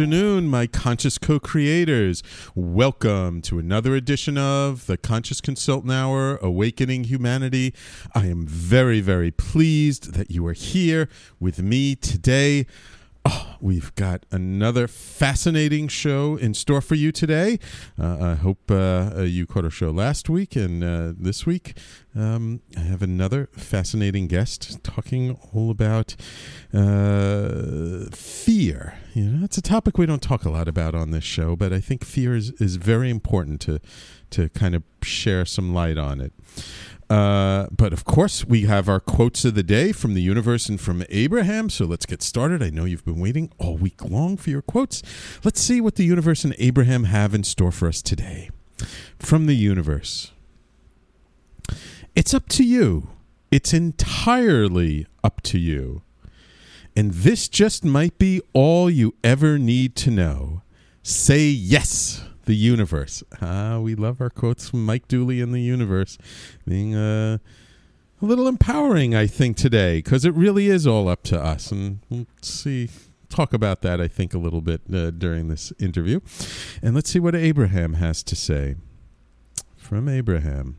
afternoon, my conscious co creators. Welcome to another edition of the Conscious Consultant Hour Awakening Humanity. I am very, very pleased that you are here with me today. Oh, we've got another fascinating show in store for you today. Uh, I hope uh, uh, you caught our show last week and uh, this week. Um, I have another fascinating guest talking all about uh, fear. You know, it's a topic we don't talk a lot about on this show, but I think fear is, is very important to to kind of share some light on it. Uh, but of course, we have our quotes of the day from the universe and from Abraham. So let's get started. I know you've been waiting all week long for your quotes. Let's see what the universe and Abraham have in store for us today. From the universe It's up to you. It's entirely up to you. And this just might be all you ever need to know. Say yes the universe. Ah, we love our quotes from Mike Dooley in the universe, being uh, a little empowering, I think, today, because it really is all up to us. And we'll see, talk about that, I think, a little bit uh, during this interview. And let's see what Abraham has to say. From Abraham.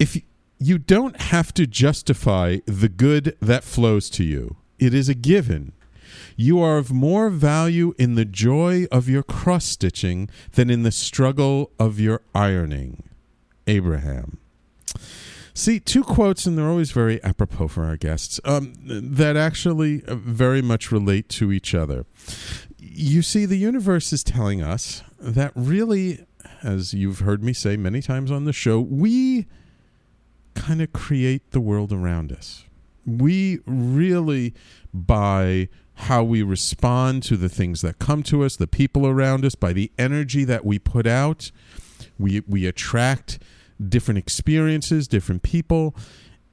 If you don't have to justify the good that flows to you, it is a given you are of more value in the joy of your cross stitching than in the struggle of your ironing. Abraham. See, two quotes, and they're always very apropos for our guests, um, that actually uh, very much relate to each other. You see, the universe is telling us that really, as you've heard me say many times on the show, we kind of create the world around us. We really, by how we respond to the things that come to us, the people around us, by the energy that we put out. We, we attract different experiences, different people,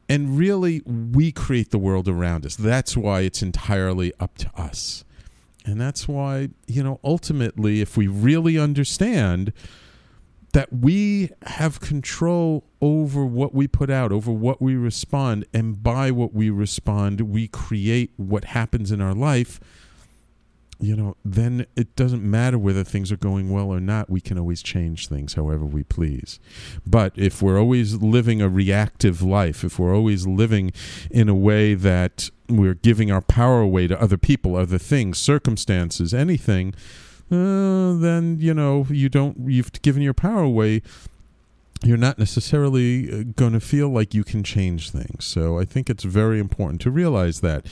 and really we create the world around us. That's why it's entirely up to us. And that's why, you know, ultimately, if we really understand that we have control over what we put out, over what we respond, and by what we respond, we create what happens in our life. You know, then it doesn't matter whether things are going well or not. We can always change things however we please. But if we're always living a reactive life, if we're always living in a way that we're giving our power away to other people, other things, circumstances, anything, uh, then you know you don't you've given your power away. You're not necessarily uh, going to feel like you can change things. So i think it's very important to realize that.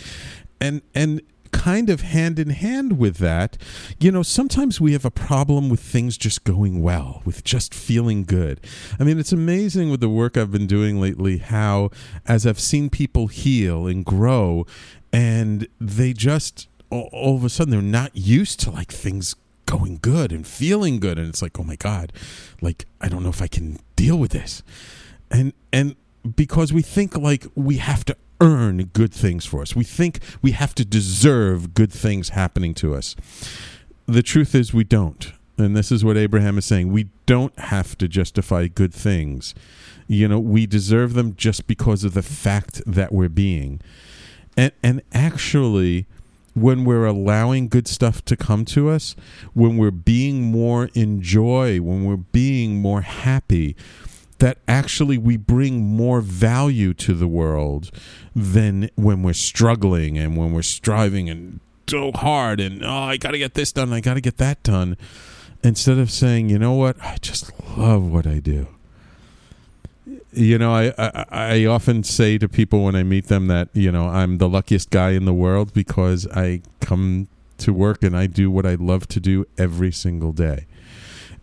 And and kind of hand in hand with that you know sometimes we have a problem with things just going well with just feeling good. I mean it's amazing with the work i've been doing lately how as i've seen people heal and grow and they just all of a sudden they're not used to like things going good and feeling good. And it's like oh my god like i don't know if i can deal with this. And and because we think like we have to earn good things for us. We think we have to deserve good things happening to us. The truth is we don't. And this is what abraham is saying. We don't have to justify good things. You know we deserve them just because of the fact that we're being. And and actually when we're allowing good stuff to come to us, when we're being more in joy, when we're being more happy, that actually we bring more value to the world than when we're struggling and when we're striving and so hard and oh I got to get this done, I got to get that done instead of saying, "You know what? I just love what I do." You know, I, I, I often say to people when I meet them that you know I'm the luckiest guy in the world because I come to work and I do what I love to do every single day,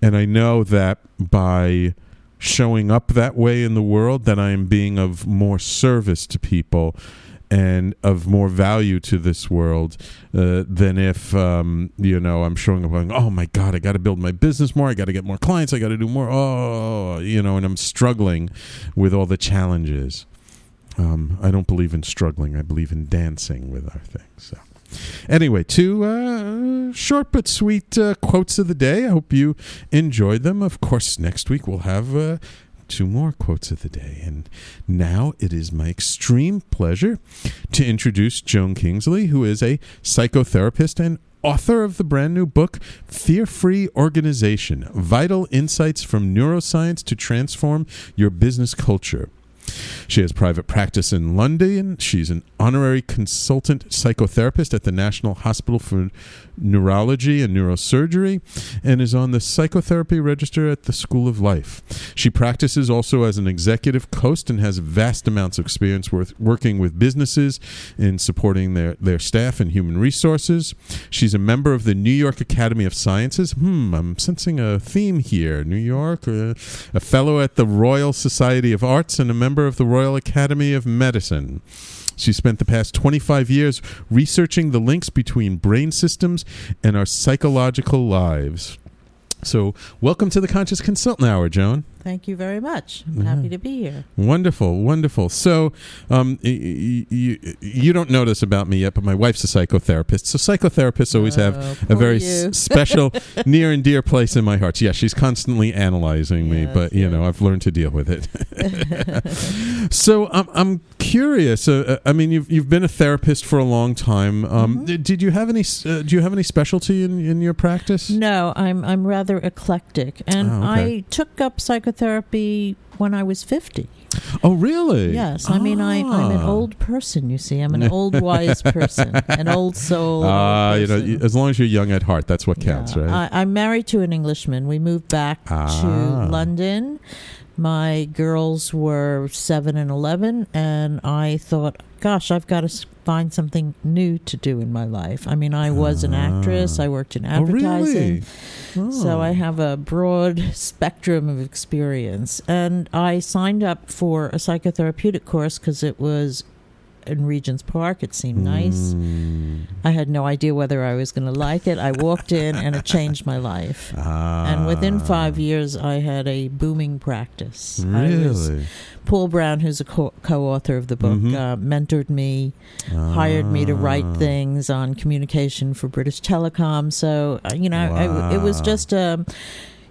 and I know that by showing up that way in the world that I am being of more service to people and of more value to this world uh, than if um, you know I'm showing up going, oh my god, I got to build my business more, I got to get more clients, I got to do more. Oh, you know, and I'm struggling with all the challenges. Um, I don't believe in struggling. I believe in dancing with our things. So. Anyway, two uh, short but sweet uh, quotes of the day. I hope you enjoyed them. Of course, next week we'll have uh, two more quotes of the day. And now it is my extreme pleasure to introduce Joan Kingsley, who is a psychotherapist and author of the brand new book, Fear Free Organization Vital Insights from Neuroscience to Transform Your Business Culture. She has private practice in London. She's an honorary consultant psychotherapist at the National Hospital for Neurology and Neurosurgery and is on the psychotherapy register at the School of Life. She practices also as an executive coach and has vast amounts of experience with working with businesses in supporting their, their staff and human resources. She's a member of the New York Academy of Sciences. Hmm, I'm sensing a theme here. New York, uh, a fellow at the Royal Society of Arts and a member of the Royal Academy of Medicine. She spent the past 25 years researching the links between brain systems and our psychological lives. So, welcome to the Conscious Consultant Hour, Joan. Thank you very much. I'm happy to be here. Wonderful, wonderful. So, um, y- y- you, you don't know this about me yet, but my wife's a psychotherapist. So, psychotherapists always have Oh, a very s- special, near and dear place in my heart. Yeah, she's constantly analyzing me, Yes, but you yes. know, I've learned to deal with it. so, I'm, I'm curious. Uh, uh, I mean, you've you've been a therapist for a long time. Um, Mm-hmm. Did you have any? Uh, do you have any specialty in, in your practice? No, I'm I'm rather eclectic, and Oh, okay. I took up psychotherapy when I was 50. Oh, really? Yes, I mean I, I'm an Ah. old person. You see, I'm an old wise person, an old soul. Ah, you know, as long as you're young at heart, that's what counts, Yeah. right? I, I'm married to an Englishman. We moved back Ah. to London. My girls were seven and eleven, and I thought, "Gosh, I've got to find something new to do in my life." I mean, I was an actress. Ah. I worked in oh, advertising. really? So Oh. I have a broad spectrum of experience. And I signed up for a psychotherapeutic course because it was in Regent's Park. It seemed nice. Mm. I had no idea whether I was going to like it. I walked in and it changed my life. Ah. And within five years, I had a booming practice. I was, Really? Paul Brown, who's a co- co-author of the book, Mhm. uh, mentored me, hired me to write Ah. things on communication for British Telecom. So uh, you know, I, it was Wow. just um,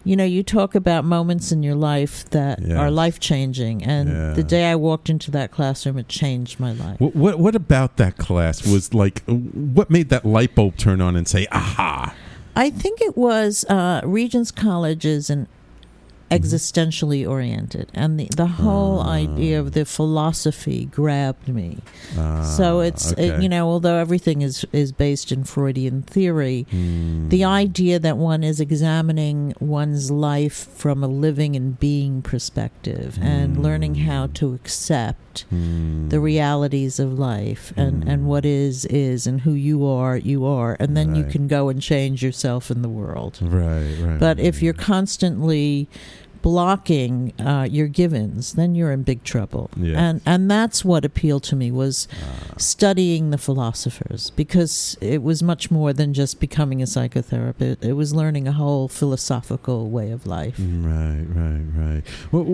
you know, you talk about moments in your life that Yes. are life changing, and Yeah. the day I walked into that classroom, it changed my life. What, what what about that class was like? What made that light bulb turn on and say, "Aha"? I think it was uh, Regent's College is an Mm-hmm. Existentially oriented, and the the whole Ah. idea of the philosophy grabbed me. Ah, so it's it, you know, although everything is is based in Freudian theory, Mm. the idea that one is examining one's life from a living and being perspective and learning how to accept Mm. the realities of life and, Mm. and what is is and who you are you are and then you can go and change yourself in the world right, right. but if you're constantly blocking uh, your givens then you're in big trouble Yeah. and and that's what appealed to me was Ah. studying the philosophers because it was much more than just becoming a psychotherapist it was learning a whole philosophical way of life Mm, Right, right, right. Well,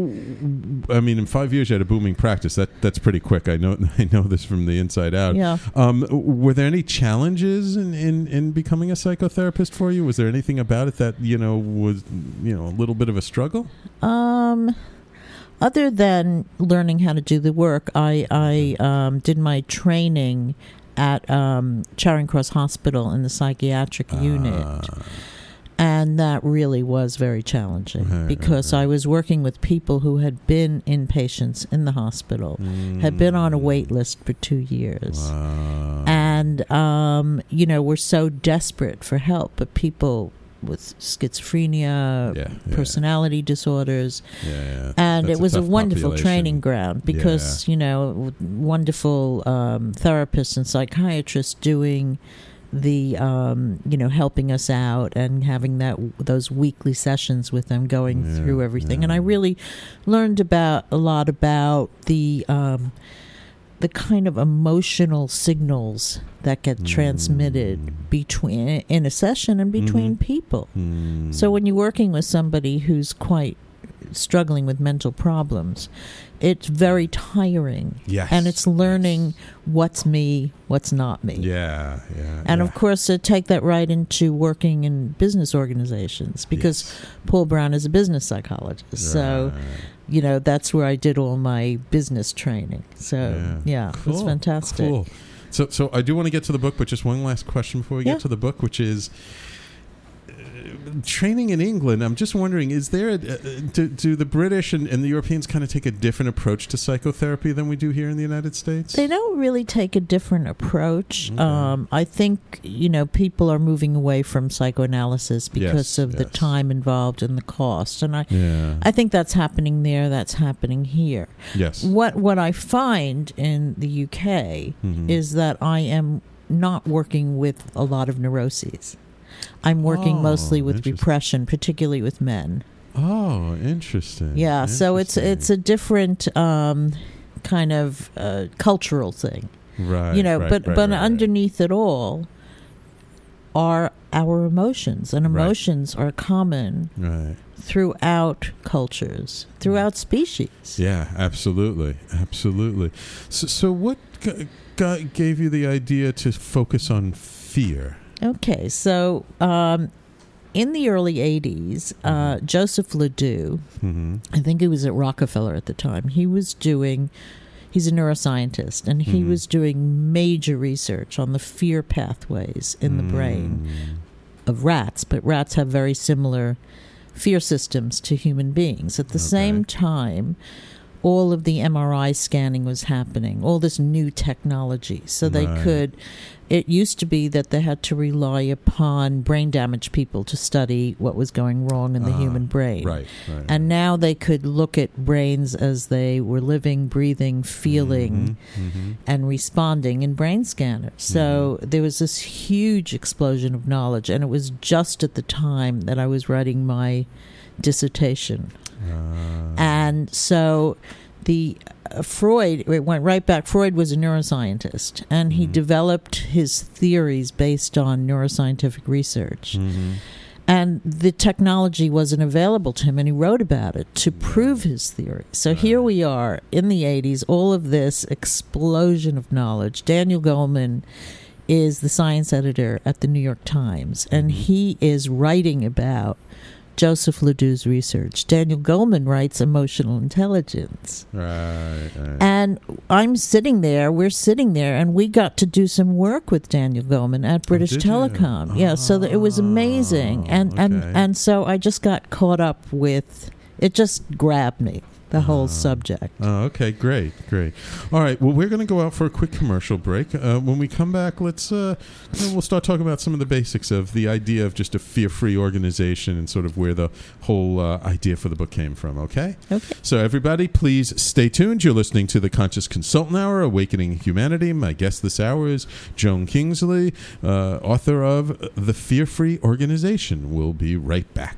I mean, in five years, you had a booming practice. That that's pretty quick. I know. I know this from the inside out. yeah Um, were there any challenges in, in, in becoming a psychotherapist for you? Was there anything about it that you know was you know a little bit of a struggle? Um, other than learning how to do the work, I I um, did my training at um, Charing Cross Hospital in the psychiatric unit, Ah, and that really was very challenging Right, because right. I was working with people who had been inpatients in the hospital, had been on a mm, wait list for two years. Wow. And um, you know, we're so desperate for help, but people with schizophrenia, yeah, yeah, personality disorders, yeah, and That's it was a, tough wonderful population. training ground because you know wonderful um, therapists and psychiatrists doing the um, you know helping us out and having that those weekly sessions with them going through everything. and i really learned about a lot about the um, the kind of emotional signals that get transmitted Mm. between in a session and between Mhm. people Mm. so when you're working with somebody who's quite struggling with mental problems, it's very tiring. Yes. And it's learning what's me, what's not me. Yeah, yeah. And yeah. of course, to take that right into working in business organizations because Yes. Paul Brown is a business psychologist. So, you know, that's where I did all my business training. So, yeah, it's Cool, fantastic. Cool. So, so I do want to get to the book, but just one last question before we Yeah. get to the book, which is training in England. I'm just wondering, is there a, do, do the British and, and the Europeans kind of take a different approach to psychotherapy than we do here in the United States? They don't really take a different approach. Okay. Um, I think, you know, people are moving away from psychoanalysis because Yes, of the time involved and the cost. And I, yeah. I think that's happening there, that's happening here. yes. What what I find in the UK Mhm. is that I am not working with a lot of neuroses. I'm working Oh, mostly with repression, particularly with men. Oh, interesting. Yeah, so it's it's a different um, kind of uh, cultural thing, right. you know. right, but right, but right, underneath it all are our emotions, and emotions are common Right. throughout cultures, throughout species. Yeah, absolutely, absolutely. So, so what g- g- gave you the idea to focus on fear? Okay, so um, in the early 80s, uh, Mm-hmm. Joseph LeDoux, hmm I think he was at Rockefeller at the time, he was doing, he's a neuroscientist, and he Mhm. was doing major research on the fear pathways in the Mm. brain of rats, but rats have very similar fear systems to human beings. At the Okay. same time, all of the MRI scanning was happening, all this new technology. So they Right. could, it used to be that they had to rely upon brain damaged people to study what was going wrong in the Ah, human brain. Right, right. And now they could look at brains as they were living, breathing, feeling, Mhm, and responding in brain scanners. So Mm-hmm. there was this huge explosion of knowledge, and it was just at the time that I was writing my dissertation. mhm. And so the uh, Freud, it went right back. Freud was a neuroscientist, and he Mhm. developed his theories based on neuroscientific research. mhm. And the technology wasn't available to him, and he wrote about it to prove his theory. So here we are in the 80s, all of this explosion of knowledge. Daniel Goleman is the science editor at the New York Times, and Mhm. he is writing about Joseph LeDoux's research. Daniel Goleman writes emotional intelligence. Right, right. And I'm sitting there, we're sitting there, and we got to do some work with Daniel Goleman at oh, British Oh, did you? Telecom. Yeah, so that it was ah, amazing. Oh, And, and, and so I just got caught up with it, just grabbed me, the whole Oh. subject. Oh, okay, great, great. All right, well, we're going to go out for a quick commercial break. Uh, when we come back, let's uh, we'll start talking about some of the basics of the idea of just a fear-free organization and sort of where the whole uh, idea for the book came from. Okay. Okay. So, everybody, please stay tuned. You're listening to the Conscious Consultant Hour, Awakening Humanity. My guest this hour is Joan Kingsley, uh, author of The Fear Free Organization. We'll be right back.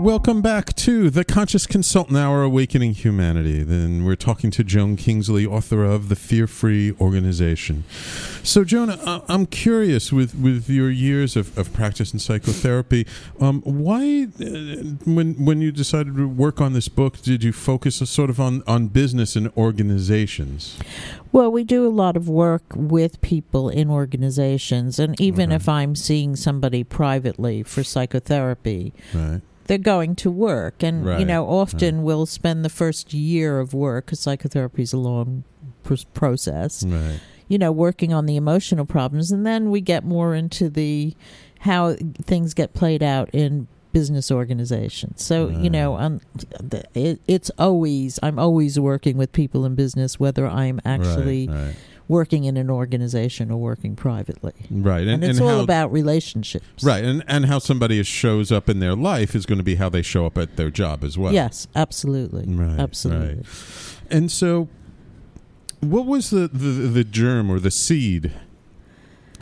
Welcome back to the Conscious Consultant Hour Awakening Humanity. Then we're talking to Joan Kingsley, author of The Fear Free Organization. So, Joan, I'm curious with, with your years of, of practice in psychotherapy, um, why, uh, when, when you decided to work on this book, did you focus sort of on, on business and organizations? Well, we do a lot of work with people in organizations, and even if I'm seeing somebody privately for psychotherapy, Right. They're going to work. And, you know, often we'll spend the first year of work, because psychotherapy is a long pr- process, Right. you know, working on the emotional problems. And then we get more into the how things get played out in business organizations. So, you know, um, it, it's always, I'm always working with people in business, whether I'm actually Right. Right. Working in an organization or working privately. right. And, it's all how, about relationships. Right, and and how somebody shows up in their life is going to be how they show up at their job as well. Yes, absolutely. Right, absolutely. right. And so, what was the, the the germ or the seed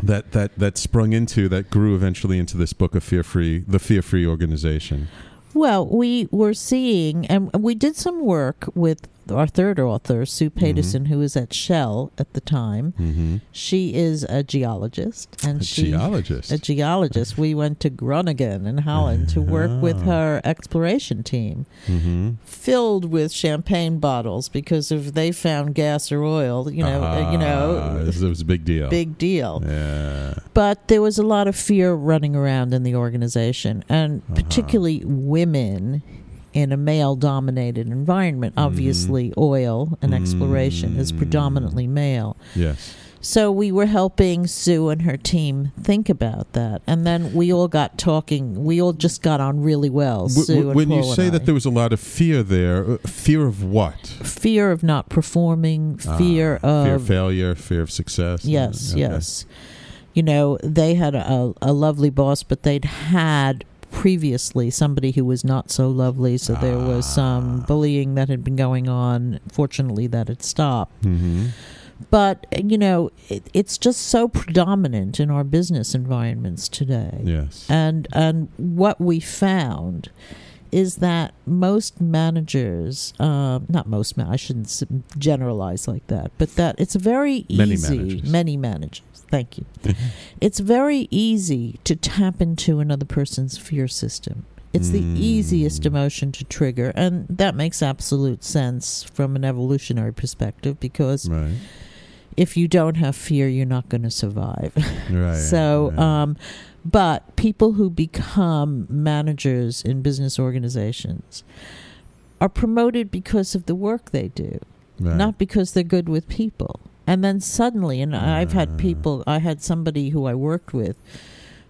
that that that sprung into that grew eventually into this book of fear free, the fear free organization? Well, we were seeing, and we did some work with our third author, Sue Paterson, who was at Shell at the time. Mm-hmm. She is a geologist, and A she geologist. a geologist. We went to Groningen in Holland to work with Ah. her exploration team, mm-hmm. filled with champagne bottles because if they found gas or oil, you know, uh, you Ah, know, it was, it was a big deal. big deal. Yeah. But there was a lot of fear running around in the organization, and Uh-huh. particularly women in a male dominated environment. Mm-hmm. Obviously, oil and exploration is Mm. predominantly male. Yes. So we were helping Sue and her team think about that. And then we all got talking. We all just got on really well. W- Sue w- and when you say that there was a lot of fear there, uh, fear of what? fear of not performing, fear Ah, fear of of failure, fear of success. Yes, Okay. yes. You know, they had a, a lovely boss, but they'd had previously somebody who was not so lovely, so there was some Ah. bullying that had been going on. Fortunately, that had stopped. Mm-hmm. But, you know, it, it's just so predominant in our business environments today. Yes. And and what we found is that most managers, um, not most, ma- I shouldn't generalize like that, but that it's very Many easy. managers. Many managers. Thank you. it's very easy to tap into another person's fear system. It's the Mm. easiest emotion to trigger, and that makes absolute sense from an evolutionary perspective because right. if you don't have fear, you're not going to survive. Right. So, right. um, but people who become managers in business organizations are promoted because of the work they do, not because they're good with people. And then suddenly, and I've had people, I had somebody who I worked with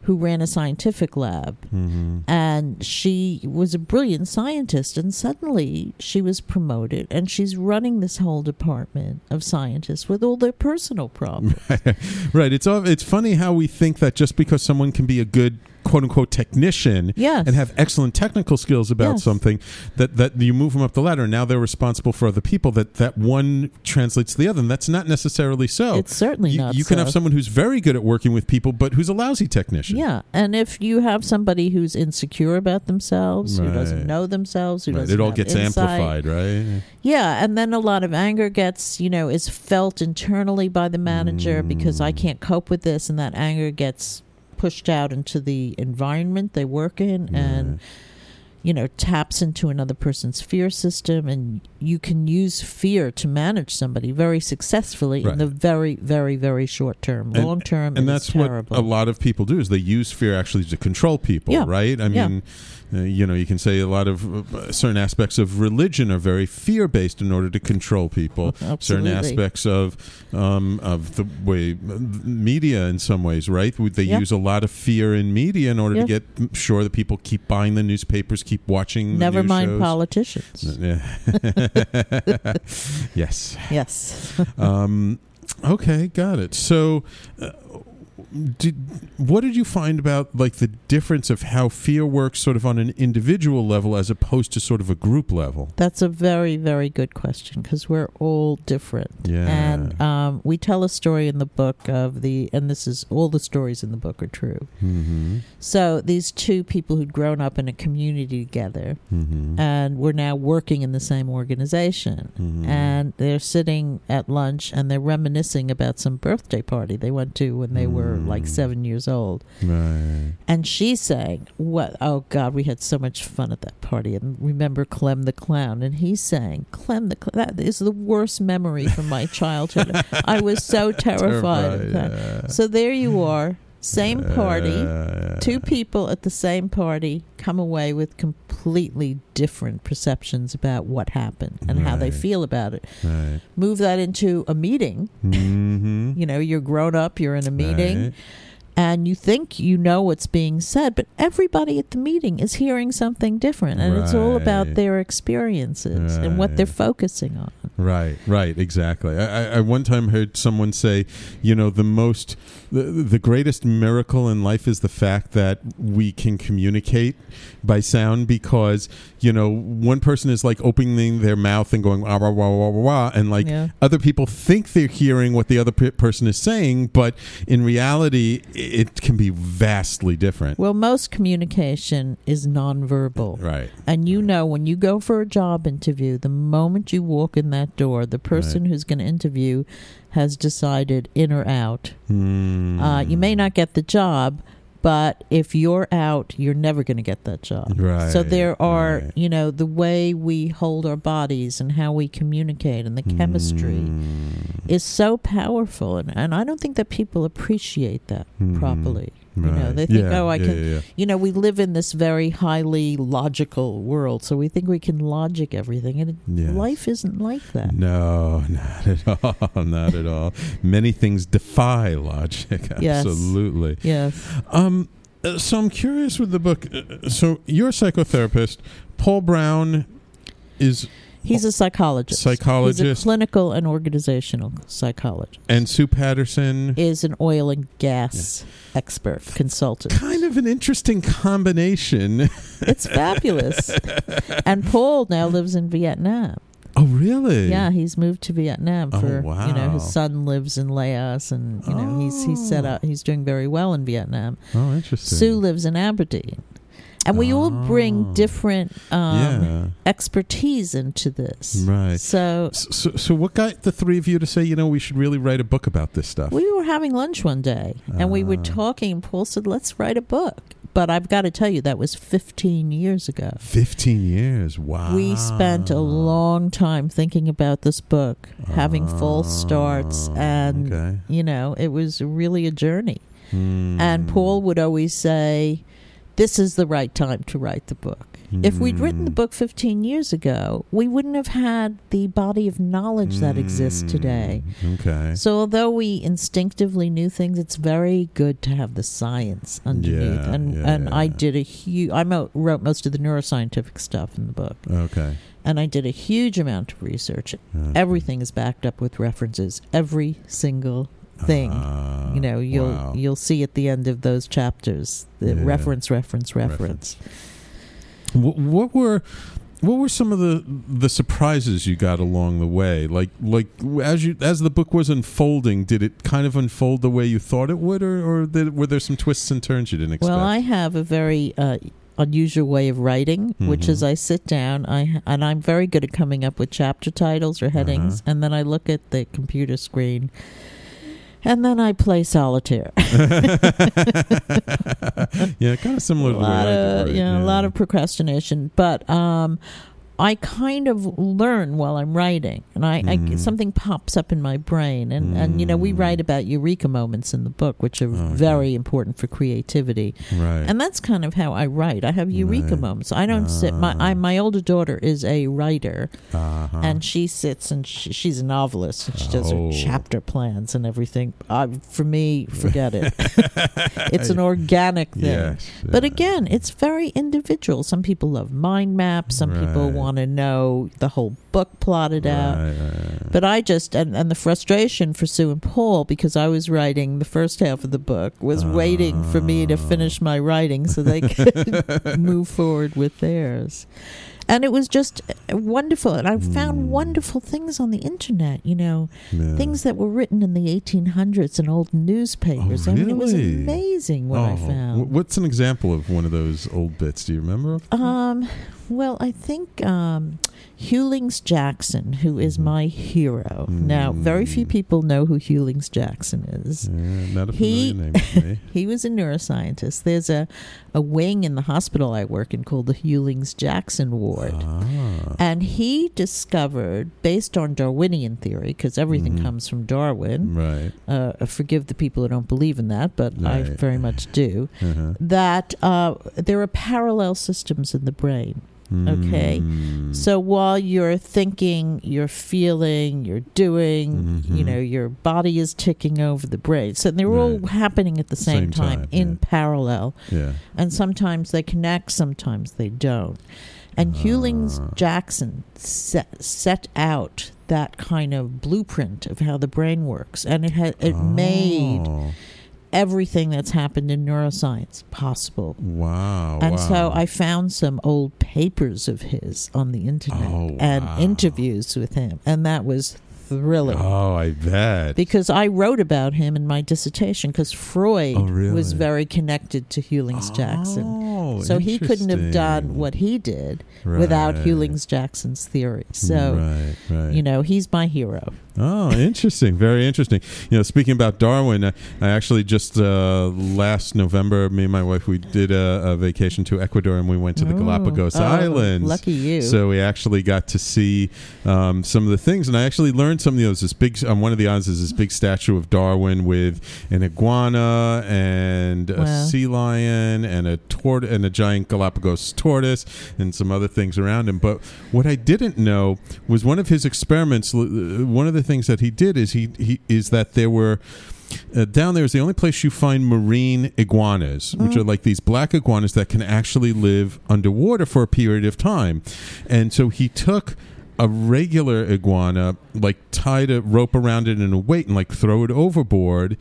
who ran a scientific lab Mhm. and she was a brilliant scientist and suddenly she was promoted and she's running this whole department of scientists with all their personal problems right. It's all, it's funny how we think that just because someone can be a good quote unquote technician yes. and have excellent technical skills about Yes. something that that you move them up the ladder and now they're responsible for other people that that one translates to the other. And that's not necessarily so. It's certainly you, not you can so. have someone who's very good at working with people but who's a lousy technician. Yeah, and if you have somebody who's insecure about themselves, who doesn't know themselves, who Right, doesn't it all gets insight, amplified right? Yeah, and then a lot of anger gets, you know, is felt internally by the manager because I Mm. can't cope with this, and that anger gets pushed out into the environment they work in, and you know taps into another person's fear system, and you can use fear to manage somebody very successfully Right. in the very, very, very short term. And- Long term, and that's what terrible. a lot of people do is they use fear actually to control people Yeah. right i Yeah. mean uh, you know you can say a lot of uh, certain aspects of religion are very fear based in order to control people certain aspects of um, of the way media in some ways right they Yeah. use a lot of fear in media in order Yeah. to get sure that people keep buying the newspapers keep watching Never news mind shows. politicians. Yeah. yes Yes. um, okay, got it. So, uh, did what did you find about like the difference of how fear works sort of on an individual level as opposed to sort of a group level? That's a very, very good question because we're all different. Yeah. And um, we tell a story in the book of the, and this is all the stories in the book are true. Mm-hmm. So these two people who'd grown up in a community together Mm-hmm. and were now working in the same organization. Mhm. And they're sitting at lunch and they're reminiscing about some birthday party they went to when they were like Mm. seven years old. Right. And she's saying, "What? Oh God, we had so much fun at that party." And remember Clem the clown? And he's saying, "Clem the cl- that is the worst memory from my childhood. I was so terrified." of that." yeah. So there you are, same party, Uh, two people at the same party come away with completely different perceptions about what happened and how they feel about it. Right. Move that into a meeting. Mm-hmm. You know, you're grown up, you're in a meeting Right. And you think you know what's being said, but everybody at the meeting is hearing something different, and it's all about their experiences and what they're focusing on. Right, right, exactly. I, I, one time heard someone say, you know, the most, the, the greatest miracle in life is the fact that we can communicate by sound because, you know, one person is like opening their mouth and going, wah, wah, wah, wah, wah, wah, and like Yeah. other people think they're hearing what the other pe- person is saying, but in reality, it can be vastly different. Well, most communication is nonverbal. Right. And you know, when you go for a job interview, the moment you walk in that door, the person who's going to interview has decided in or out. Hmm. Uh, you may not get the job, but if you're out, you're never going to get that job. Right, So there are, right. you know, the way we hold our bodies and how we communicate and the chemistry Hmm. is so powerful. And, and I don't think that people appreciate that Mhm. properly. You know, they think, Yeah, oh, I yeah, can, yeah, you know, we live in this very highly logical world, so we think we can logic everything, and life isn't like that. No, not at all. Not at all. Many things defy logic. Yes. Absolutely. Yes. Um. uh, So I'm curious with the book. uh, So you're a psychotherapist. Paul Brown is, He's a psychologist. He's Psychologist. a clinical and organizational psychologist. and Sue Paterson. Is an oil and gas expert, consultant. Kind of an interesting combination. It's fabulous. and Paul now lives in Vietnam. Oh, really? Yeah, he's moved to Vietnam Oh, for you know his son lives in Laos, and you know he's he's set Oh. up. He's doing very well in Vietnam. Oh, interesting. Sue lives in Aberdeen. And we all bring Oh. different um, yeah. expertise into this. Right. So So, so, what got the three of you to say, you know, we should really write a book about this stuff? we were having lunch one day and we were Ah. talking, and Paul said, let's write a book. But I've got to tell you, that was 15 years ago. 15 years. Wow. We spent a long time thinking about this book, having false starts, Oh, and, okay. you know, it was really a journey. Hmm. And Paul would always say, This is the right time to write the book. If we'd written the Hmm. book 15 years ago, we wouldn't have had the body of knowledge that exists today. Hmm. Okay. So, although we instinctively knew things, it's very good to have the science underneath. Yeah, and yeah, and I did a huge. I mo- wrote most of the neuroscientific stuff in the book, Okay. and I did a huge amount of research. Okay. Everything is backed up with references. Every single thing. Ah, you know, you'll wow. you'll see at the end of those chapters the Yeah. reference, reference, reference. Wh- what were what were some of the the surprises you got along the way? Like like as you as the book was unfolding, did it kind of unfold the way you thought it would, or or did, were there some twists and turns you didn't expect? Well, I have a very uh, unusual way of writing, which Mhm. is I sit down, I and I'm very good at coming up with chapter titles or headings, Uh-huh. and then I look at the computer screen, and then I play solitaire. yeah, kind of similar a to the lot I of right? yeah, a lot of procrastination, but um, I kind of learn while I'm writing, and I, Mhm. I something pops up in my brain, and and you know we Mm. write about eureka moments in the book, which are Okay. very important for creativity, right. and that's kind of how I write. I have eureka Right. moments. I don't sit. My I, Ah. my older daughter is a writer, uh-huh. and she sits and she, she's a novelist, and she does Oh. her chapter plans and everything. Uh, for me, forget it. it's an organic thing. Yes, But yeah. again, it's very individual. Some people love mind maps. Some people want want to know the whole book plotted out. Right, right. But I just and, and the frustration for Sue and Paul because I was writing the first half of the book was waiting for me to finish ah. my writing so they could move forward with theirs. And it was just wonderful. And I found wonderful things on the internet, you know, Yeah. things that were written in the 1800s in old newspapers. I mean, it was amazing what I Oh, found. What's an example of one of those old bits? Do you remember? Um, well, I think um, Hughlings Jackson, who is my hero. Now, very few Mm. people know who Hughlings Jackson is. Yeah, not a familiar He- name to me. He was a neuroscientist. There's a, a wing in the hospital I work in called the Hughlings Jackson Ward. Ah. And he discovered, based on Darwinian theory, because everything Mhm. comes from Darwin, Right. uh, forgive the people who don't believe in that, but I very much do, Uh-huh. that uh, there are parallel systems in the brain. Okay. Mm. So while you're thinking, you're feeling, you're doing, you Mhm. know, your body is ticking over the brain. So they're all happening at the same, Same time, time, in yeah. parallel. yeah. And sometimes they connect, sometimes they don't. And Hughlings Ah. Jackson set, set out that kind of blueprint of how the brain works. And it had it made Oh, everything that's happened in neuroscience possible. Wow. And wow. so I found some old papers of his on the internet Oh, and wow. interviews with him, and that was thrilling. Oh, I bet. Because I wrote about him in my dissertation because Freud Oh, really? was very connected to Hughlings Jackson. Oh, So he couldn't have done what he did without Right. Hughlings Jackson's theory. So, right, right. you know, he's my hero. Oh, interesting. Very interesting. You know, speaking about Darwin, I, I actually just uh, last November, me and my wife, we did a, a vacation to Ecuador and we went to the Oh, Galapagos oh, Islands. Lucky you. So we actually got to see um, some of the things, and I actually learned some of those. This big on one of the islands is this big statue of Darwin with an iguana and a Wow. sea lion and a tort and a giant Galapagos tortoise and some other things around him. But what I didn't know was one of his experiments. One of the things that he did is he, he is that there were uh, down there is the only place you find marine iguanas, which are like these black iguanas that can actually live underwater for a period of time. And so he took a regular iguana, like tied a rope around it in a weight and like throw it overboard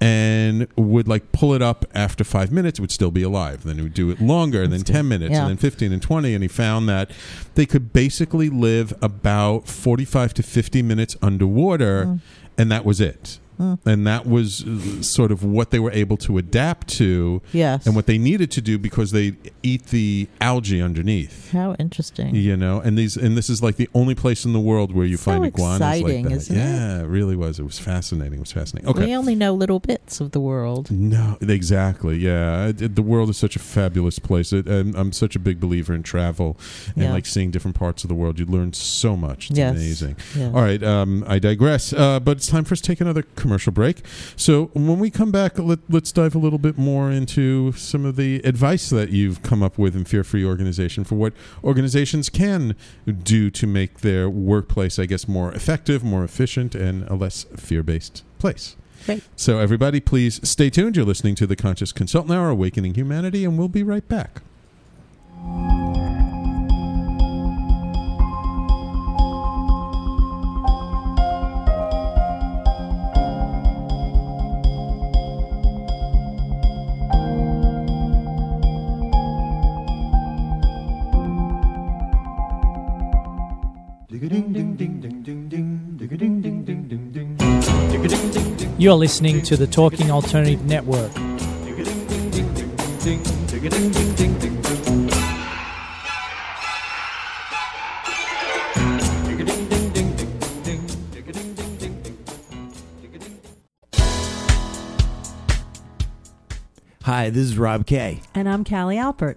and would like pull it up after five minutes, it would still be alive. Then he would do it longer, and then 10 minutes, Yeah. and then 15 and 20. And he found that they could basically live about 45 to 50 minutes underwater, mm. and that was it. And that was uh, sort of what they were able to adapt to Yes. and what they needed to do because they eat the algae underneath. How interesting. You know, and these and this is like the only place in the world where you So find iguanas exciting, like that. isn't it? yeah, it really was. It was fascinating. It was fascinating. Okay. We only know little bits of the world. No, exactly. Yeah, the world is such a fabulous place, it, and I'm such a big believer in travel and Yeah. like seeing different parts of the world. You learn so much. It's Yes. amazing. Yeah. All right, um, I digress. Uh, but it's time for us to take another commercial break. So when we come back, let, let's dive a little bit more into some of the advice that you've come up with in Fear Free Organization for what organizations can do to make their workplace, I guess, more effective, more efficient, and a less fear based place. Great. So, everybody, please stay tuned. You're listening to the Conscious Consultant Hour, Awakening Humanity, and we'll be right back. You're listening to the Talking Alternative Network. Hi, this is Rob Kay. And I'm Callie Alpert.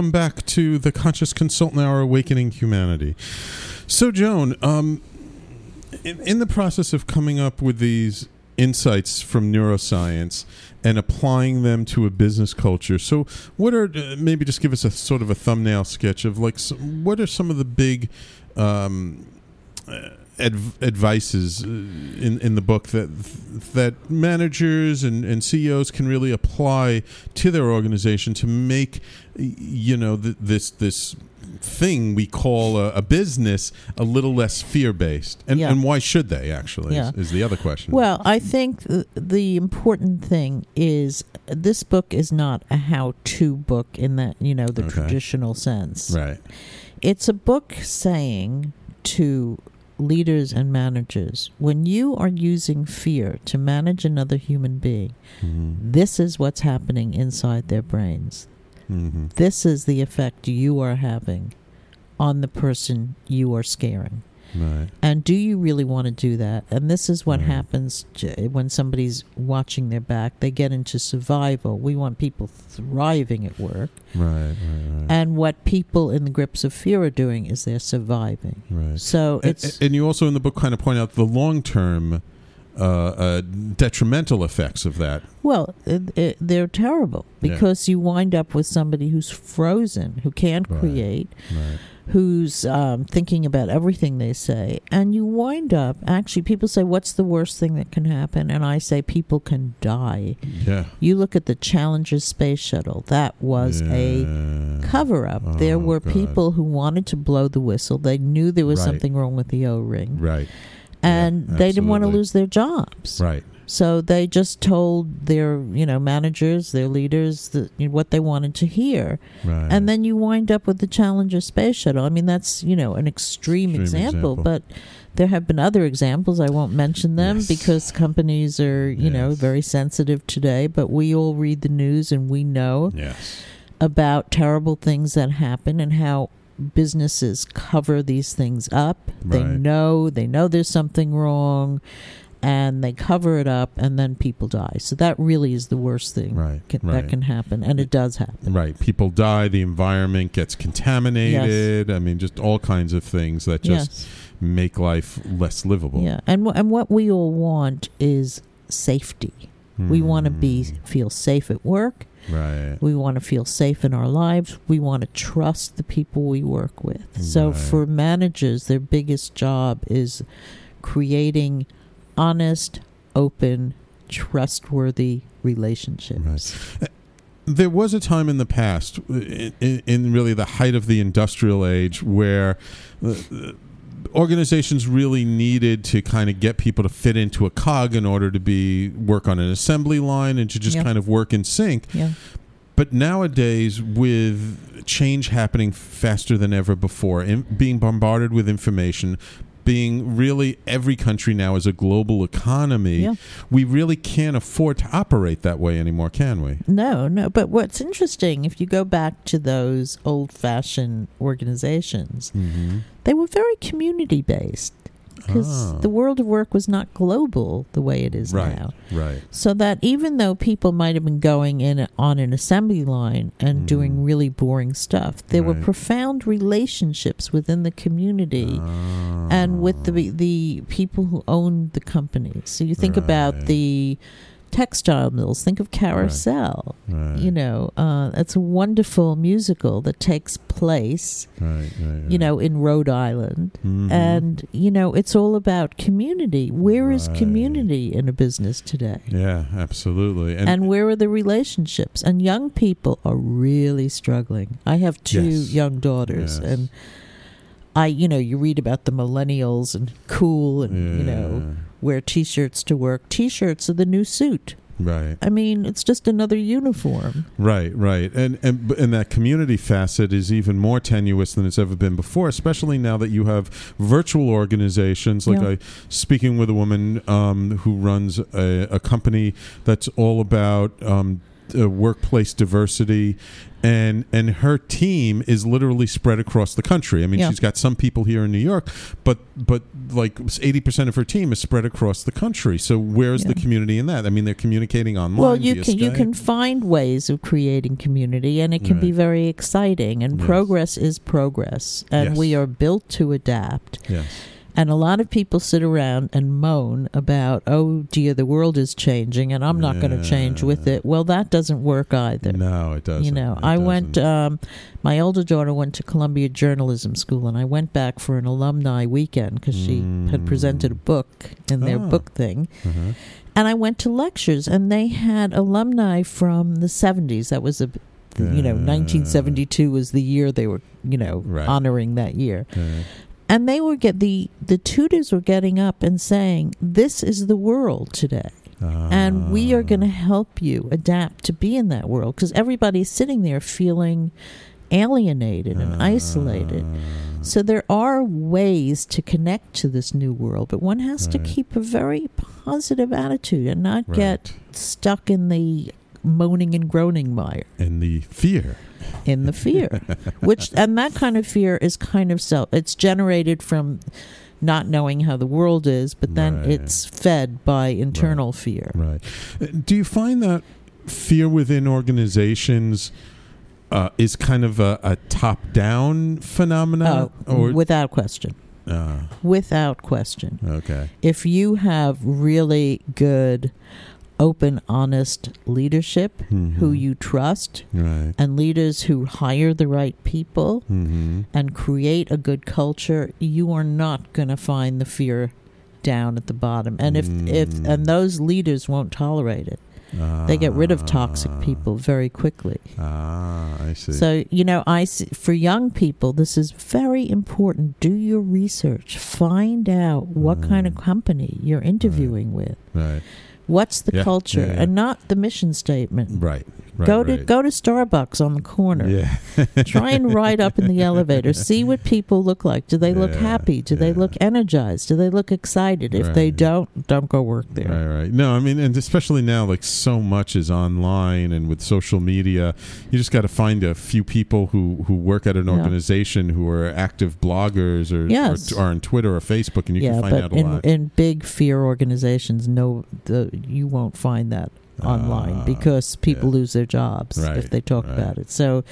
Welcome back to the Conscious Consultant Hour Awakening Humanity. So, Joan, um, in, in the process of coming up with these insights from neuroscience and applying them to a business culture, so what are uh, maybe just give us a sort of a thumbnail sketch of like some, what are some of the big um, uh, adv- advices uh, in in the book that that managers and, and CEOs can really apply to their organization to make you know th- this this thing we call a, a business a little less fear based and Yeah. and why should they actually Yeah. is, is the other question Well, I think th- the important thing is this book is not a how-to book in that you know the Okay. traditional sense. right It's a book saying to leaders and managers when you are using fear to manage another human being, hmm this is what's happening inside their brains. hmm This is the effect you are having on the person you are scaring. Right And do you really want to do that? And this is what Right. happens to, when somebody's watching their back. They get into survival. We want people thriving at work. right right right, And what people in the grips of fear are doing is they're surviving. right. So And- it's and you also in the book kind of point out the long term uh, uh, detrimental effects of that well, it, it, they're terrible Yeah. because you wind up with somebody who's frozen, who can't Right. create, right who's um, thinking about everything they say, and you wind up actually. People say, "What's the worst thing that can happen?" And I say, "People can die." yeah You look at the Challenger space shuttle. That was a cover up. Oh, there were God. people who wanted to blow the whistle. They knew there was Right. something wrong with the O ring, right and Yeah, they didn't want to lose their jobs. right So they just told their, you know, managers, their leaders, that, you know, what they wanted to hear, right and then you wind up with the Challenger space shuttle. I mean, that's you know an extreme, Extreme example, example. but there have been other examples. I won't mention them Yes. because companies are, you know, very sensitive today. But we all read the news and we know yes about terrible things that happen and how businesses cover these things up. They know they know there's something wrong and they cover it up and then people die. So that really is the worst thing Right, can, right. that can happen and it does happen. Right. People die, the environment gets contaminated. I mean, just all kinds of things that just yes. make life less livable. Yeah. And wh- and what we all want is safety. We want to be Hmm. feel safe at work. Right. We want to feel safe in our lives. We want to trust the people we work with. So Right. for managers, their biggest job is creating honest, open, trustworthy relationships. There was a time in the past, in, in- in really the height of the industrial age, where uh, uh, organizations really needed to kind of get people to fit into a cog in order to be work on an assembly line and to just Yeah. kind of work in sync. Yeah. But nowadays, with change happening faster than ever before, in, being bombarded with information, being really every country now is a global economy, Yeah. we really can't afford to operate that way anymore, can we? No, no. But what's interesting, if you go back to those old fashioned organizations, Mm-hmm. they were very community based because Ah. the world of work was not global the way it is Right, now. right, So that even though people might have been going in on an assembly line and Mhm. doing really boring stuff, there were profound relationships within the community Ah. and with the the people who owned the companies. So you think Right. about the textile mills. Think of Carousel. right, You know, uh, it's a wonderful musical that takes place, right, right, you know, in Rhode Island. Mhm. And, you know, it's all about community. Where is Right. community in a business today? yeah, absolutely, And, where are the relationships? And young people are really struggling. I have two Yes. young daughters, Yes. and I, you know, you read about the millennials and cool and, you know, Yeah. Wear t shirts to work. T shirts are the new suit. Right. I mean, it's just another uniform. Right, right, and and and that community facet is even more tenuous than it's ever been before, especially now that you have virtual organizations. Like Yeah. I speaking with a woman um, who runs a, a company that's all about um, uh, workplace diversity. And and her team is literally spread across the country. I mean, Yeah. she's got some people here in New York, but but like eighty percent of her team is spread across the country. So where's the community in that? I mean, they're communicating online. well, you can you can find ways of creating community, and it can be very exciting. And Yes. progress is progress, and Yes. we are built to adapt. yes. And a lot of people sit around and moan about, oh dear, the world is changing, and I'm not going to change with it. Well, that doesn't work either. No, it doesn't. You know, It I went. doesn't. Um, my older daughter went to Columbia Journalism School, and I went back for an alumni weekend because she had presented a book in their Oh. book thing. Uh-huh. And I went to lectures, and they had alumni from the '70s. That was a, you know, 1972 was the year they were, you know, Right. honoring that year. Uh, And they were get the the tutors were getting up and saying, "This is the world today." and we are going to Ah. help you adapt to be in that world because everybody's sitting there feeling alienated and Ah. isolated. So there are ways to connect to this new world, but one has to keep a very positive attitude and not Right. get stuck in the moaning and groaning mire and the fear. In the fear which and that kind of fear is kind of self it's generated from not knowing how the world is but then Right. it's fed by internal fear Right. Uh, Do you find that fear within organizations uh, is kind of a, a top-down phenomenon? oh without question Ah, without question okay. if you have really good open honest leadership who Mhm. you trust Right. and leaders who hire the right people Mm-hmm. and create a good culture, you are not going to find the fear down at the bottom. And if if Mm. and those leaders won't tolerate it. They get rid of toxic people very quickly. Ah, I see. So, you know, I see, for young people, this is very important. Do your research. Find out what kind of Mm. company you're interviewing with. right. What's the Yeah, culture yeah, yeah. and not the mission statement. Right. Right. go to right. go to Starbucks on the corner. Yeah. Try and ride up in the elevator. See what people look like. Do they look happy? Do they look energized? Do they look excited? If they don't, don't go work there. Right, right. No, I mean, and especially now, like so much is online and with social media, you just got to find a few people who who work at an Yeah. organization who are active bloggers or, Yes. or are on Twitter or Facebook, and you yeah, can find out a in lot. in big fear organizations, no, the you won't find that online Ah, because people yeah. lose their jobs Right, if they talk right. about it. So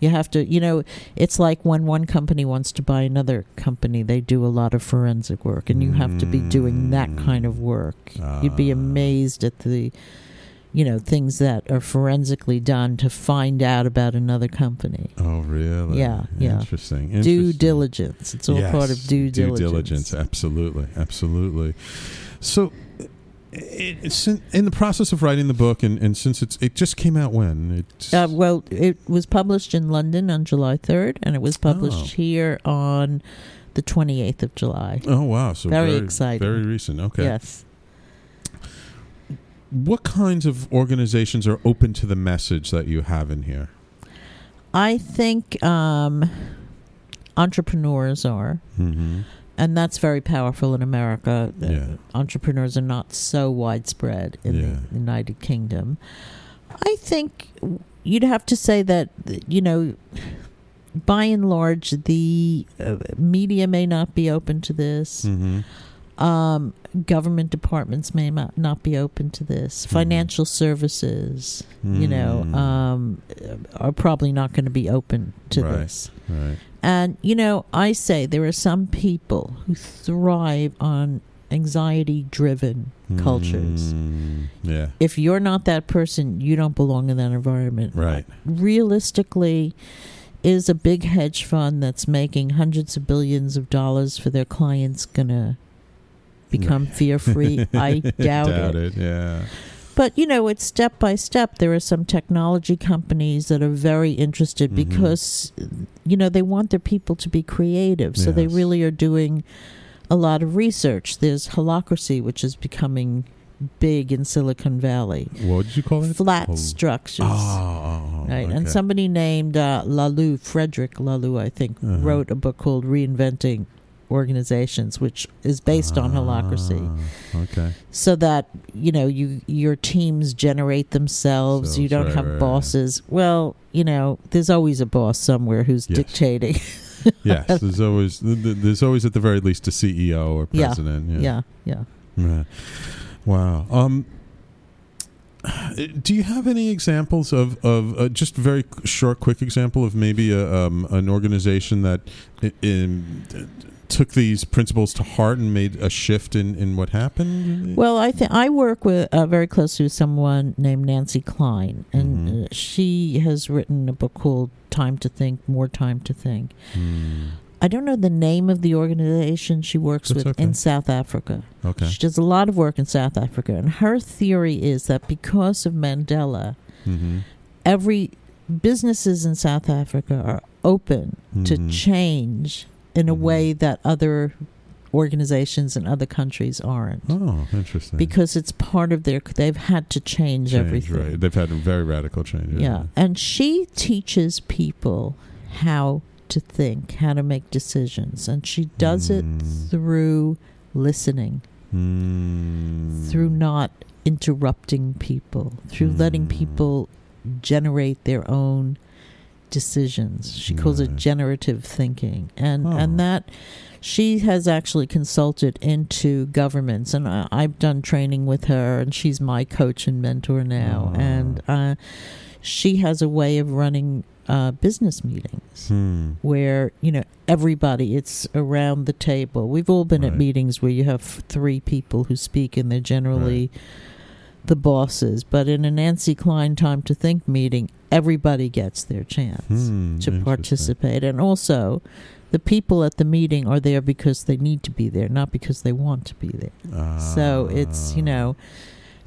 you have to, you know, it's like when one company wants to buy another company, they do a lot of forensic work, and you have to be doing that kind of work. You'd be Ah. amazed at the, you know, things that are forensically done to find out about another company. oh, really? Yeah, yeah. Interesting. Due diligence. It's all part of Yes, due diligence. Absolutely, absolutely. So, it, in, the process of writing the book, and, and since it's it just came out when it's Uh, well, it was published in London on July 3rd, and it was published Oh. here on the 28th of July. oh wow, so very very, exciting. very recent. Okay, Yes. what kinds of organizations are open to the message that you have in here? I think um, entrepreneurs are, Mm-hmm. And that's very powerful in America. Yeah. Entrepreneurs are not so widespread in Yeah. the United Kingdom. I think you'd have to say that, you know, by and large, the uh, media may not be open to this. Mm-hmm. Um, government departments may not, be open to this. Mhm. Financial services, you know, Mm. um, are probably not going to be open to Right. this. Right. And, you know, I say there are some people who thrive on anxiety driven cultures. Mm, yeah. If you're not that person, you don't belong in that environment. Right. Realistically, is a big hedge fund that's making hundreds of billions of dollars for their clients going to become fear free? I doubt, Doubt it. it. Yeah. But you know, it's step by step. There are some technology companies that are very interested Mhm. because you know they want their people to be creative. So they really are doing a lot of research. There's holacracy, which is becoming big in Silicon Valley. What did you call it? Flat Oh. structures. Oh, Right, and somebody named uh, Laloux, Frederic Laloux, I think, Uh-huh. wrote a book called Reinventing Organizations, which is based on holacracy. Ah, Okay. So that you know, you your teams generate themselves. So- you don't right, have right, right. bosses. Well, you know, there's always a boss somewhere who's Yes. dictating. Yes, there's always th- th- there's always at the very least a CEO or Yeah. president. yeah, yeah. Yeah. Wow. Um, do you have any examples of of uh, just very short, quick example of maybe a, um, an organization that in, took these principles to heart and made a shift in, in what happened? Well, I think I work with uh, very closely with someone named Nancy Kline, and Mhm. uh, she has written a book called "Time to Think, More Time to Think." Hmm. I don't know the name of the organization she works That's with okay. in South Africa. Okay. She does a lot of work in South Africa, and her theory is that because of Mandela, hmm every businesses in South Africa are open to Mhm. change in a Mhm. way that other organizations in other countries aren't. Oh, interesting. Because it's part of their, they've had to change, Change, everything. right? They've had a very radical change. Yeah. And she teaches people how to think, how to make decisions. And she does Mm. it through listening, Hmm. through not interrupting people, through letting Mm. people generate their own decisions. She calls it generative thinking. And Oh. and that she has actually consulted into governments and I, I've done training with her and she's my coach and mentor now Oh. and uh, she has a way of running uh, business meetings Hmm. where you know everybody it's around the table we've all been at meetings where you have three people who speak and they're generally the bosses but in a nancy kline time to think meeting everybody gets their chance Hmm. to participate and also the people at the meeting are there because they need to be there not because they want to be there so it's you Ah. know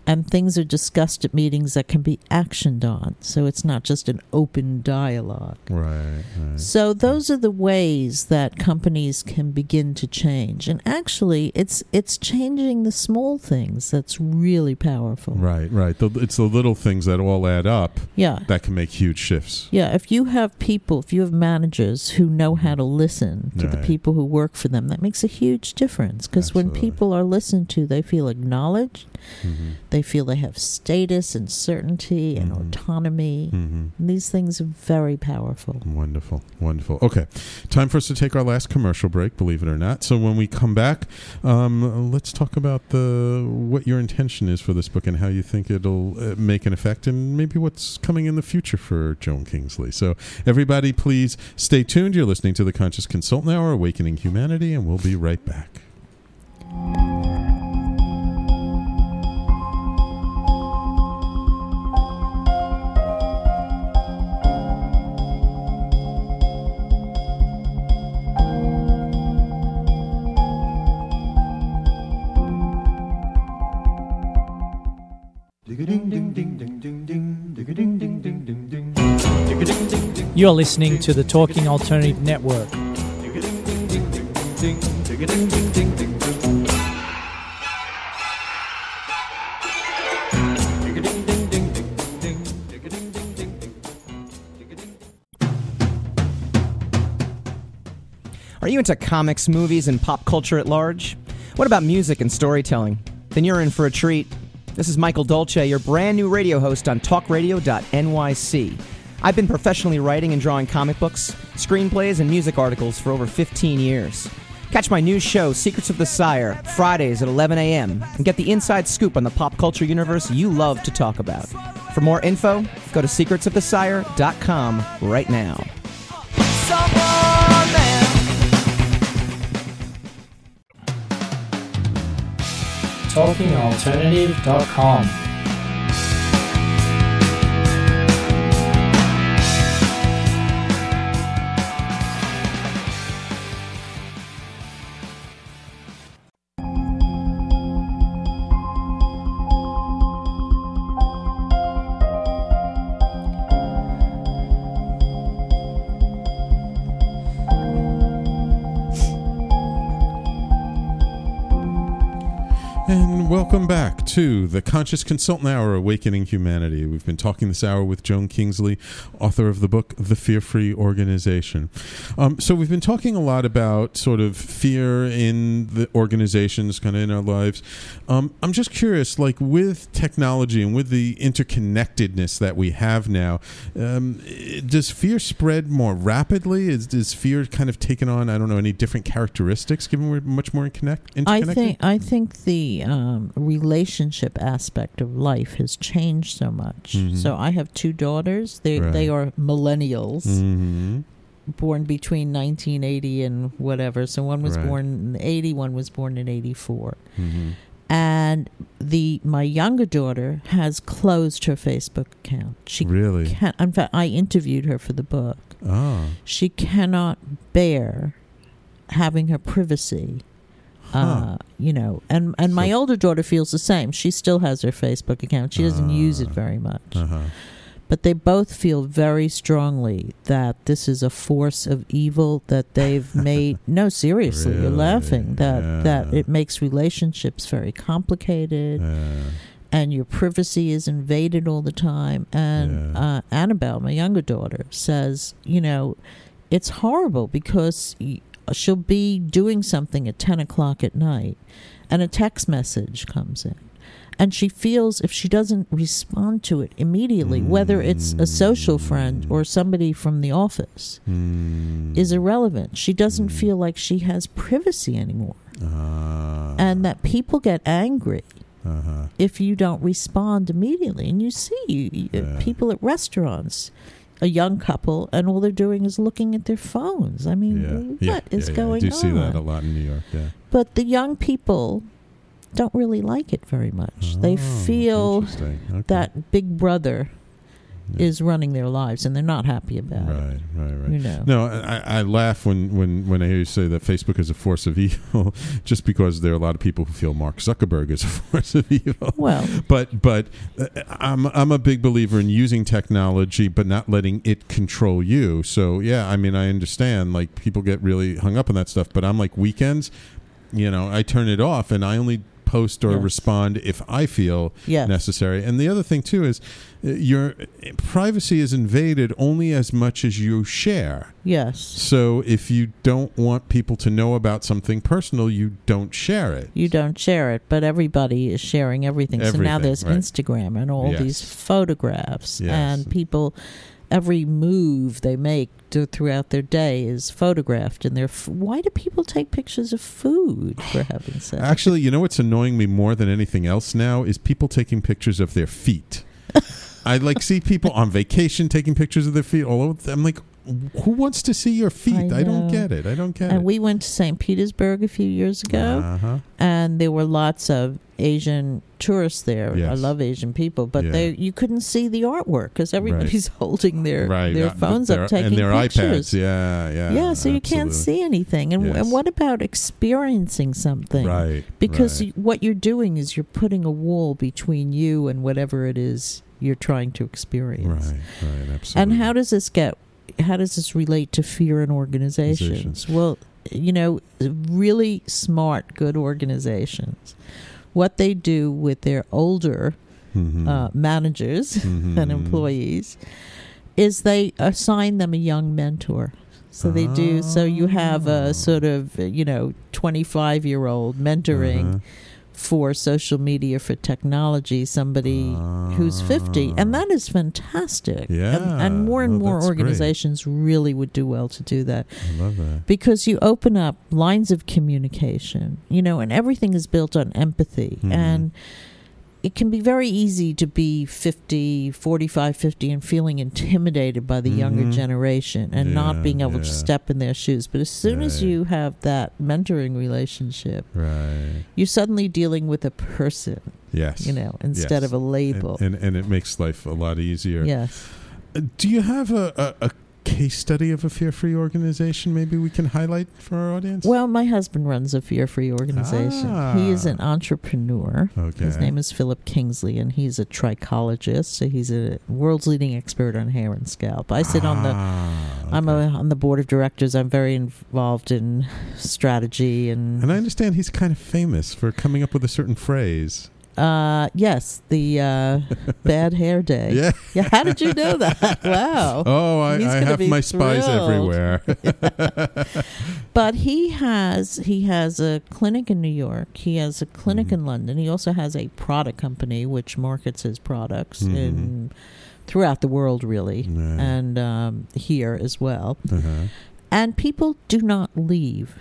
and things are discussed at meetings that can be actioned on so it's not just an open dialogue Right. right. so those are the ways that companies can begin to change. And actually it's it's changing the small things that's really powerful. Right, right. The, it's the little things that all add up Yeah. that can make huge shifts. Yeah, if you have people, if you have managers who know how to listen to the people who work for them, that makes a huge difference. Because when people are listened to, they feel acknowledged, Mm-hmm. they feel they have status and certainty and Mhm. autonomy. Mm-hmm. And these things are very powerful. Wonderful, wonderful. Okay, time for us to take our last commercial break. Believe it or not. So when we come back, um, let's talk about the what your intention is for this book and how you think it'll uh, make an effect, and maybe what's coming in the future for Joan Kingsley. So everybody, please stay tuned. You're listening to the Conscious Consultant Hour, Awakening Humanity, and we'll be right back. You're listening to the Talking Alternative Network. Are you into comics, movies, and pop culture at large? What about music and storytelling? Then you're in for a treat. This is Michael Dolce, your brand new radio host on talkradio.nyc. I've been professionally writing and drawing comic books, screenplays, and music articles for over 15 years. Catch my new show, Secrets of the Sire, Fridays at 11 a.m., and get the inside scoop on the pop culture universe you love to talk about. For more info, go to secretsofthesire.com right now. TalkingAlternative.com. to the Conscious Consultant Hour Awakening Humanity. We've been talking this hour with Joan Kingsley, author of the book The Fear Free Organization. Um, so, we've been talking a lot about sort of fear in the organizations, kind of in our lives. Um, I'm just curious, like with technology and with the interconnectedness that we have now, um, does fear spread more rapidly? Is, is fear kind of taken on, I don't know, any different characteristics given we're much more connect, I think I think the um, relationship aspect of life has changed so much. Mhm. So I have two daughters. They they are millennials, Mhm. born between 1980 and whatever. So one was Right. born in 80, one was born in 84. Mhm. And the my younger daughter has closed her Facebook account. She Really? can't. in fact I interviewed her for the book. Oh. She cannot bear having her privacy Huh. uh, you know, and and my So- older daughter feels the same. She still has her Facebook account. She doesn't use it very much, Uh-huh. but they both feel very strongly that this is a force of evil that they've made. no, seriously, you're laughing. That that it makes relationships very complicated, Yeah. and your privacy is invaded all the time. And Yeah. uh, Annabelle, my younger daughter, says, you know, it's horrible because y- she'll be doing something at 10 o'clock at night and a text message comes in. And she feels if she doesn't respond to it immediately, whether it's a social friend or somebody from the office, Mm. is irrelevant. She doesn't Mm. feel like she has privacy anymore. Ah. And that people get angry uh-huh. if you don't respond immediately. And you see you, you- Yeah. people at restaurants, a young couple, and all they're doing is looking at their phones. I mean, Yeah. what yeah. is yeah, going yeah. I do see that a on? lot in New York. Yeah. But the young people don't really like it very much. they Oh, feel. Okay. that Big Brother. Is running their lives, and they're not happy about it. Right, right, right. You know. No, I, I laugh when, when, when I hear you say that Facebook is a force of evil, just because there are a lot of people who feel Mark Zuckerberg is a force of evil. Well, But but uh, I'm I'm a big believer in using technology, but not letting it control you. So yeah, I mean I understand like people get really hung up on that stuff, but I'm like weekends, you know, I turn it off and I only post or Yes. respond if I feel yes. necessary. And the other thing too is uh, your privacy is invaded only as much as you share. Yes. So if you don't want people to know about something personal, you don't share it. You don't share it, but everybody is sharing everything. so now there's right. Instagram and all Yes. these photographs, and people, every move they make to, throughout their day is photographed. And they're f- why do people take pictures of food? For heaven's sake! Actually, you know what's annoying me more than anything else now is people taking pictures of their feet. I like see people on vacation taking pictures of their feet all over. I'm like, who wants to see your feet? I I, don't get it. I don't get it. and it. we went to St. Petersburg a few years ago, Uh-huh. and there were lots of Asian tourists there. I love Asian people, but Yeah. they you couldn't see the artwork because everybody's holding their right. their uh, phones their- up taking and their pictures. iPads. Yeah, yeah. yeah, so you can't see anything. And, Yes. and what about experiencing something? Right. Because right. what you're doing is you're putting a wall between you and whatever it is you're trying to experience. Right, right, absolutely. And how does this get? How does this relate to fear in organizations? Well, you know, really smart, good organizations. What they do with their older Mhm. uh, managers Mhm. and employees is they assign them a young mentor. So they do. So you have Ah. a sort of you know twenty five year old mentoring Uh-huh. For social media for technology somebody who's 50 and that is fantastic and, Yeah, and more and well, more that's great. organizations really would do well to do that I love that. because you open up lines of communication you know and everything is built on empathy Mhm. and it can be very easy to be 50 45 50 and feeling intimidated by the younger Mhm. generation and Yeah, not being able to step in their shoes but as soon as you have that mentoring relationship Right. you're suddenly dealing with a person Yes. you know instead Yes. of a label And, and and it makes life a lot easier. yes Do you have a, a, a case study of a fear-free organization maybe we can highlight for our audience? Well, my husband runs a fear free organization. He is an Ah. entrepreneur. Okay. His name is Philip Kingsley, and he's a trichologist. So he's a world's leading expert on hair and scalp. I sit on the. Ah, I'm a, on the board of directors. I'm very involved in strategy and. And I understand he's kind of famous for coming up with a certain phrase. Uh, yes, the uh, bad hair day. Yeah. Yeah. How did you know that? Wow. Oh, I, I have my spies thrilled. everywhere. But he has he has a clinic in New York. He has a clinic Mhm. in London. He also has a product company which markets his products Mhm. in throughout the world, really, Right. and um, here as well. Uh-huh. And people do not leave.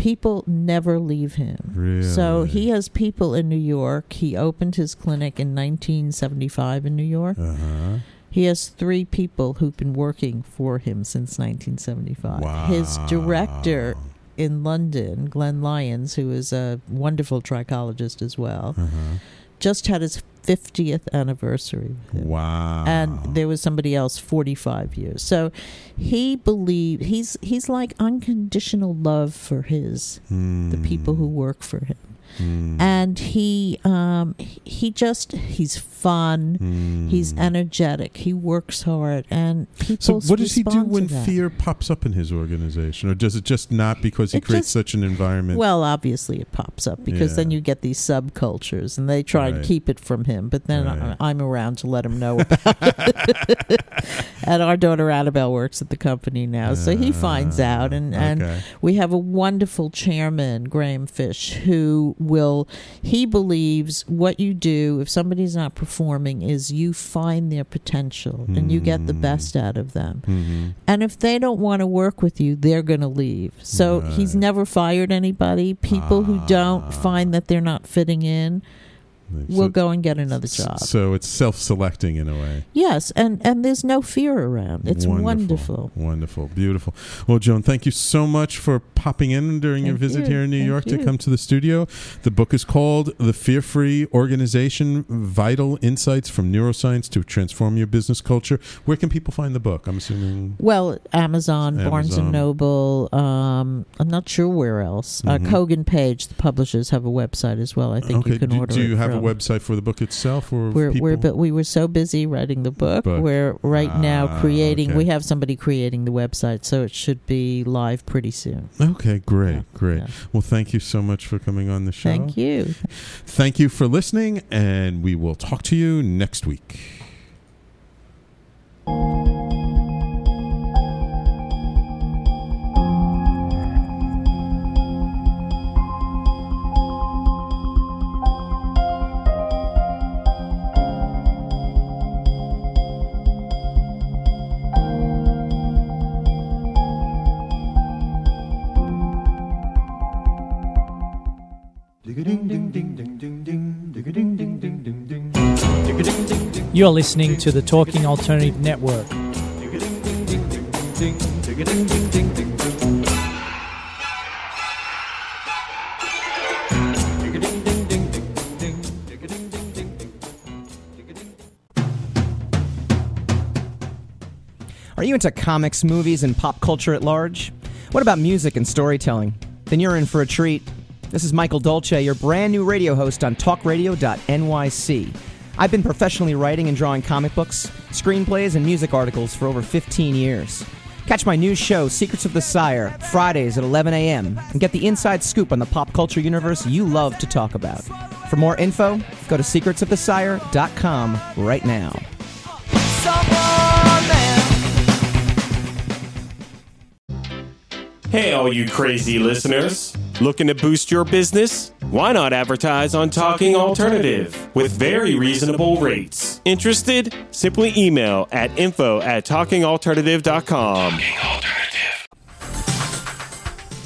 People never leave him. Really? So he has people in New York. He opened his clinic in 1975 in New York. Uh-huh. He has three people who've been working for him since 1975. His director in London, Glenn Lyons, who is a wonderful trichologist as well, Uh-huh. Just had his 50th anniversary. Wow. And there was somebody else 45 years. So he believed he's he's like unconditional love for his the people who hmm. work for him. Hmm. And he um he just he's fun, Hmm. he's energetic, he works hard and So people what does he do when fear pops up in his organization, or does it just not because he It creates just- such an environment? Well, obviously it pops up because then you get these subcultures, and they try Right. and keep it from him. But then Right. I, I'm around to let him know about it. and our daughter Annabelle works at the company now, so he finds out. And and Ah, we have a wonderful chairman, Graham Fish, who will. He believes what you do if somebody's not performing is you find their potential and you get the Hmm. best out of them. Mhm. And if they don't want to work with you, they're going to leave. So he's never fired anybody. People who Ah. don't find that they're not fitting in will So- go and get another job. So it's self-selecting in a way. Yes, and and there's no fear around. It's wonderful. Wonderful. Beautiful. Well, Joan, thank you so much for popping in during your visit you. here in New Thank York to come to the studio. The book is called The Fear Free Organization Vital Insights from Neuroscience to Transform Your Business Culture. Where can people find the book? I'm assuming. Well, Amazon, Barnes and Noble. Um, I'm not sure where else. Uh, Mhm. Kogan Page, the publishers, have a website as well. I think okay. you can do, order do it you have from. a website for the book itself, or We're, we're but we were so busy writing the book. Book. We're right now Ah, creating. okay. We have somebody creating the website, so it should be live pretty soon. Okay, great, Yeah, great. yeah. Well, thank you so much for coming on the show. Thank you. Thank you for listening, and we will talk to you next week. You're listening to the Talking Alternative Network. Are you into comics, movies, and pop culture at large? What about music and storytelling? Then you're in for a treat. This is Michael Dolce, your brand new radio host on talkradio.nyc. I've been professionally writing and drawing comic books, screenplays, and music articles for over 15 years. Catch my new show, Secrets of the Sire, Fridays at 11 a.m., and get the inside scoop on the pop culture universe you love to talk about. For more info, go to secretsofthesire.com right now. Hey, all you crazy listeners. Looking to boost your business? Why not advertise on Talking Alternative with very reasonable rates? Interested? Simply email at info at talkingalternative.com.